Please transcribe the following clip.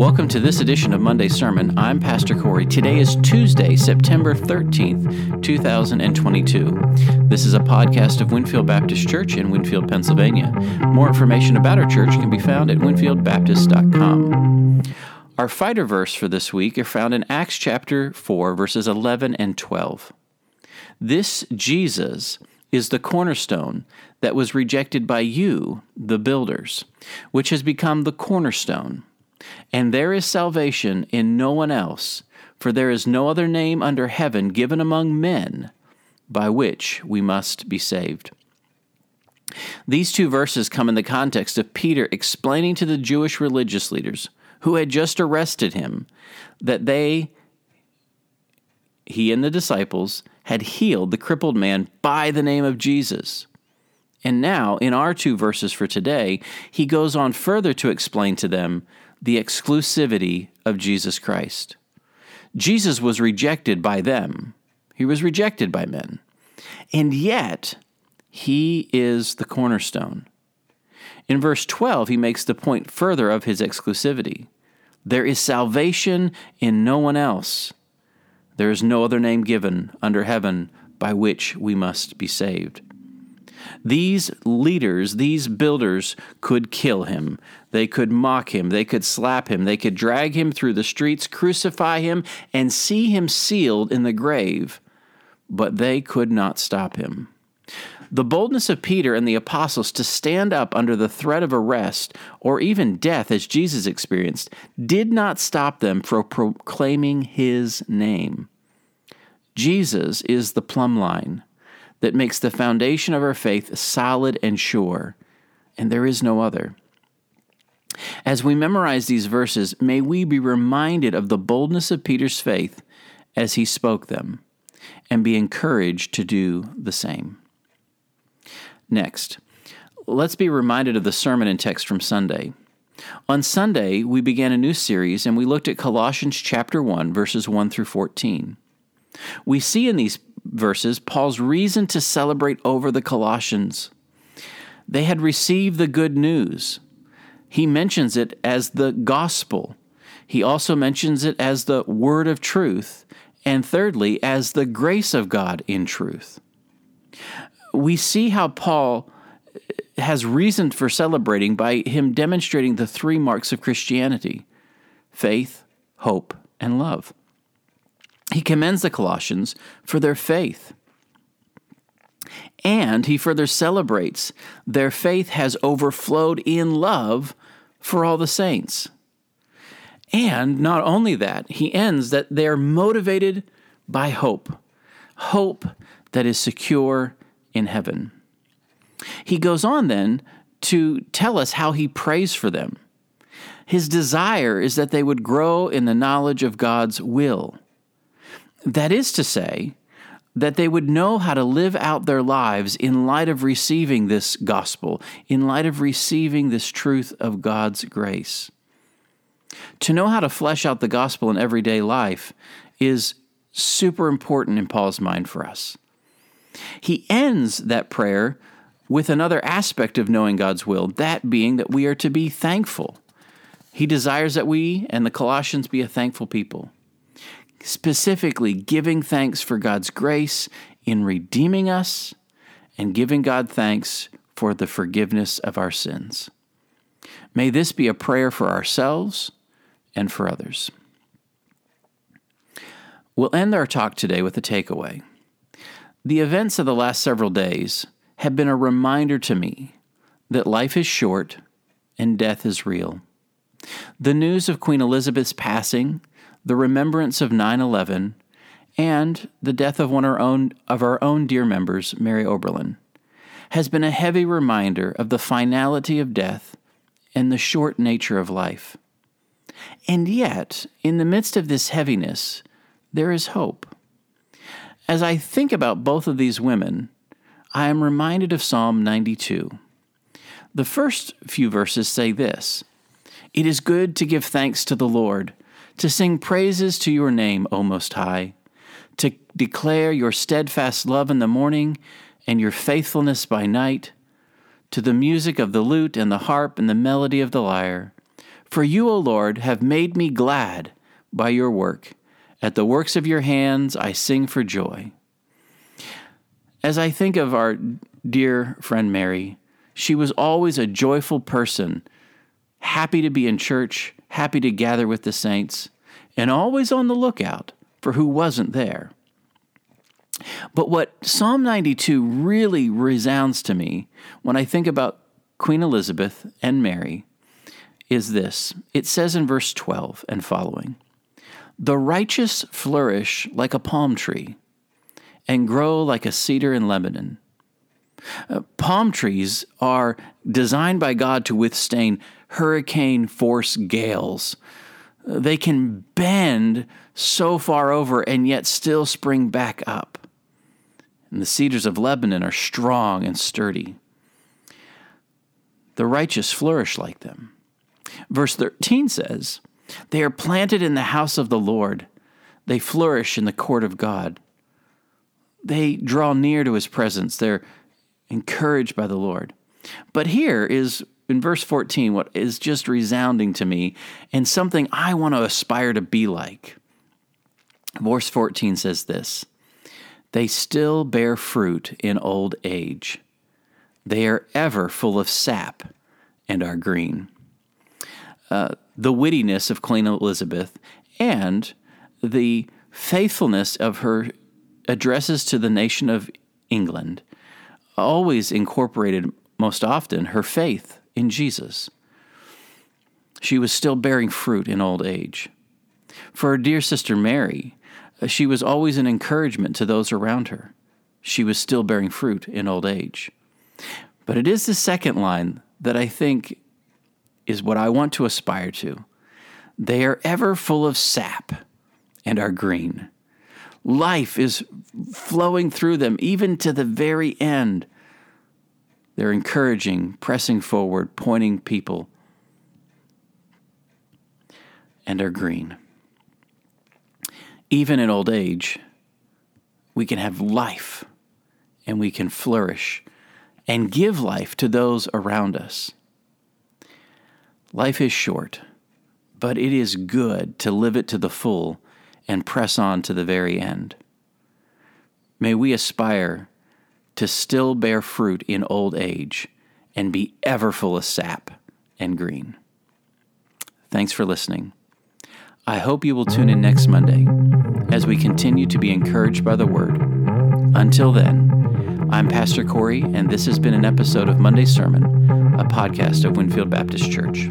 Welcome to this edition of Monday Sermon. I'm Pastor Corey. Today is Tuesday, September 13th, 2022. This is a podcast of Winfield Baptist Church in Winfield, Pennsylvania. More information about our church can be found at winfieldbaptist.com. Our fighter verse for this week are found in Acts chapter 4, verses 11 and 12. This Jesus is the cornerstone that was rejected by you, the builders, which has become the cornerstone. And there is salvation in no one else, for there is no other name under heaven given among men by which we must be saved. These two verses come in the context of Peter explaining to the Jewish religious leaders who had just arrested him that they, he and the disciples, had healed the crippled man by the name of Jesus. And now, in our two verses for today, he goes on further to explain to them the exclusivity of Jesus Christ. Jesus was rejected by them, he was rejected by men. And yet, he is the cornerstone. In verse 12, he makes the point further of his exclusivity. There is salvation in no one else. There is no other name given under heaven by which we must be saved. These leaders, these builders, could kill him. They could mock him. They could slap him. They could drag him through the streets, crucify him, and see him sealed in the grave. But they could not stop him. The boldness of Peter and the apostles to stand up under the threat of arrest or even death, as Jesus experienced, did not stop them from proclaiming his name. Jesus is the plumb line that makes the foundation of our faith solid and sure, and there is no other. As we memorize these verses, may we be reminded of the boldness of Peter's faith as he spoke them, and be encouraged to do the same. Next, let's be reminded of the sermon and text from Sunday. On Sunday, we began a new series and we looked at Colossians chapter 1 verses 1 through 14. We see in these verses Paul's reason to celebrate over the Colossians. They had received the good news. He mentions it as the gospel. He also mentions it as the word of truth. And thirdly, as the grace of God in truth. We see how Paul has reason for celebrating by him demonstrating the three marks of Christianity faith, hope, and love he commends the Colossians for their faith. And he further celebrates their faith has overflowed in love for all the saints. And not only that, he ends that they are motivated by hope, hope that is secure in heaven. He goes on then to tell us how he prays for them. His desire is that they would grow in the knowledge of God's will that is to say, that they would know how to live out their lives in light of receiving this gospel, in light of receiving this truth of God's grace. To know how to flesh out the gospel in everyday life is super important in Paul's mind for us. He ends that prayer with another aspect of knowing God's will, that being that we are to be thankful. He desires that we and the Colossians be a thankful people specifically giving thanks for God's grace in redeeming us and giving God thanks for the forgiveness of our sins. May this be a prayer for ourselves and for others. We'll end our talk today with a takeaway. The events of the last several days have been a reminder to me that life is short and death is real. The news of Queen Elizabeth's passing the remembrance of 9 11, and the death of one of our, own, of our own dear members, Mary Oberlin, has been a heavy reminder of the finality of death and the short nature of life. And yet, in the midst of this heaviness, there is hope. As I think about both of these women, I am reminded of Psalm 92. The first few verses say this It is good to give thanks to the Lord to sing praises to your name, O Most High, to declare your steadfast love in the morning and your faithfulness by night, to the music of the lute and the harp and the melody of the lyre. For you, O Lord, have made me glad by your work. At the works of your hands I sing for joy. As I think of our dear friend Mary, she was always a joyful person, happy to be in church, happy to gather with the saints, and always on the lookout for who wasn't there. But what Psalm 92 really resounds to me when I think about Queen Elizabeth and Mary is this it says in verse 12 and following The righteous flourish like a palm tree and grow like a cedar in Lebanon. Uh, palm trees are designed by God to withstand hurricane force gales. They can bend so far over and yet still spring back up. And the cedars of Lebanon are strong and sturdy. The righteous flourish like them. Verse 13 says, They are planted in the house of the Lord, they flourish in the court of God. They draw near to his presence, they're encouraged by the Lord. But here is in verse 14 what is just resounding to me and something I want to aspire to be like. Verse 14 says this They still bear fruit in old age. They are ever full of sap and are green. Uh, the wittiness of Queen Elizabeth and the faithfulness of her addresses to the nation of England always incorporated most often her faith in Jesus. She was still bearing fruit in old age. For her dear sister Mary, uh, she was always an encouragement to those around her. She was still bearing fruit in old age. But it is the second line that I think is what I want to aspire to. They are ever full of sap and are green. Life is flowing through them, even to the very end. They're encouraging, pressing forward, pointing people, and are green. Even in old age, we can have life and we can flourish and give life to those around us. Life is short, but it is good to live it to the full and press on to the very end. May we aspire to still bear fruit in old age and be ever full of sap and green. Thanks for listening. I hope you will tune in next Monday as we continue to be encouraged by the Word. Until then, I'm Pastor Corey, and this has been an episode of Monday Sermon, a podcast of Winfield Baptist Church.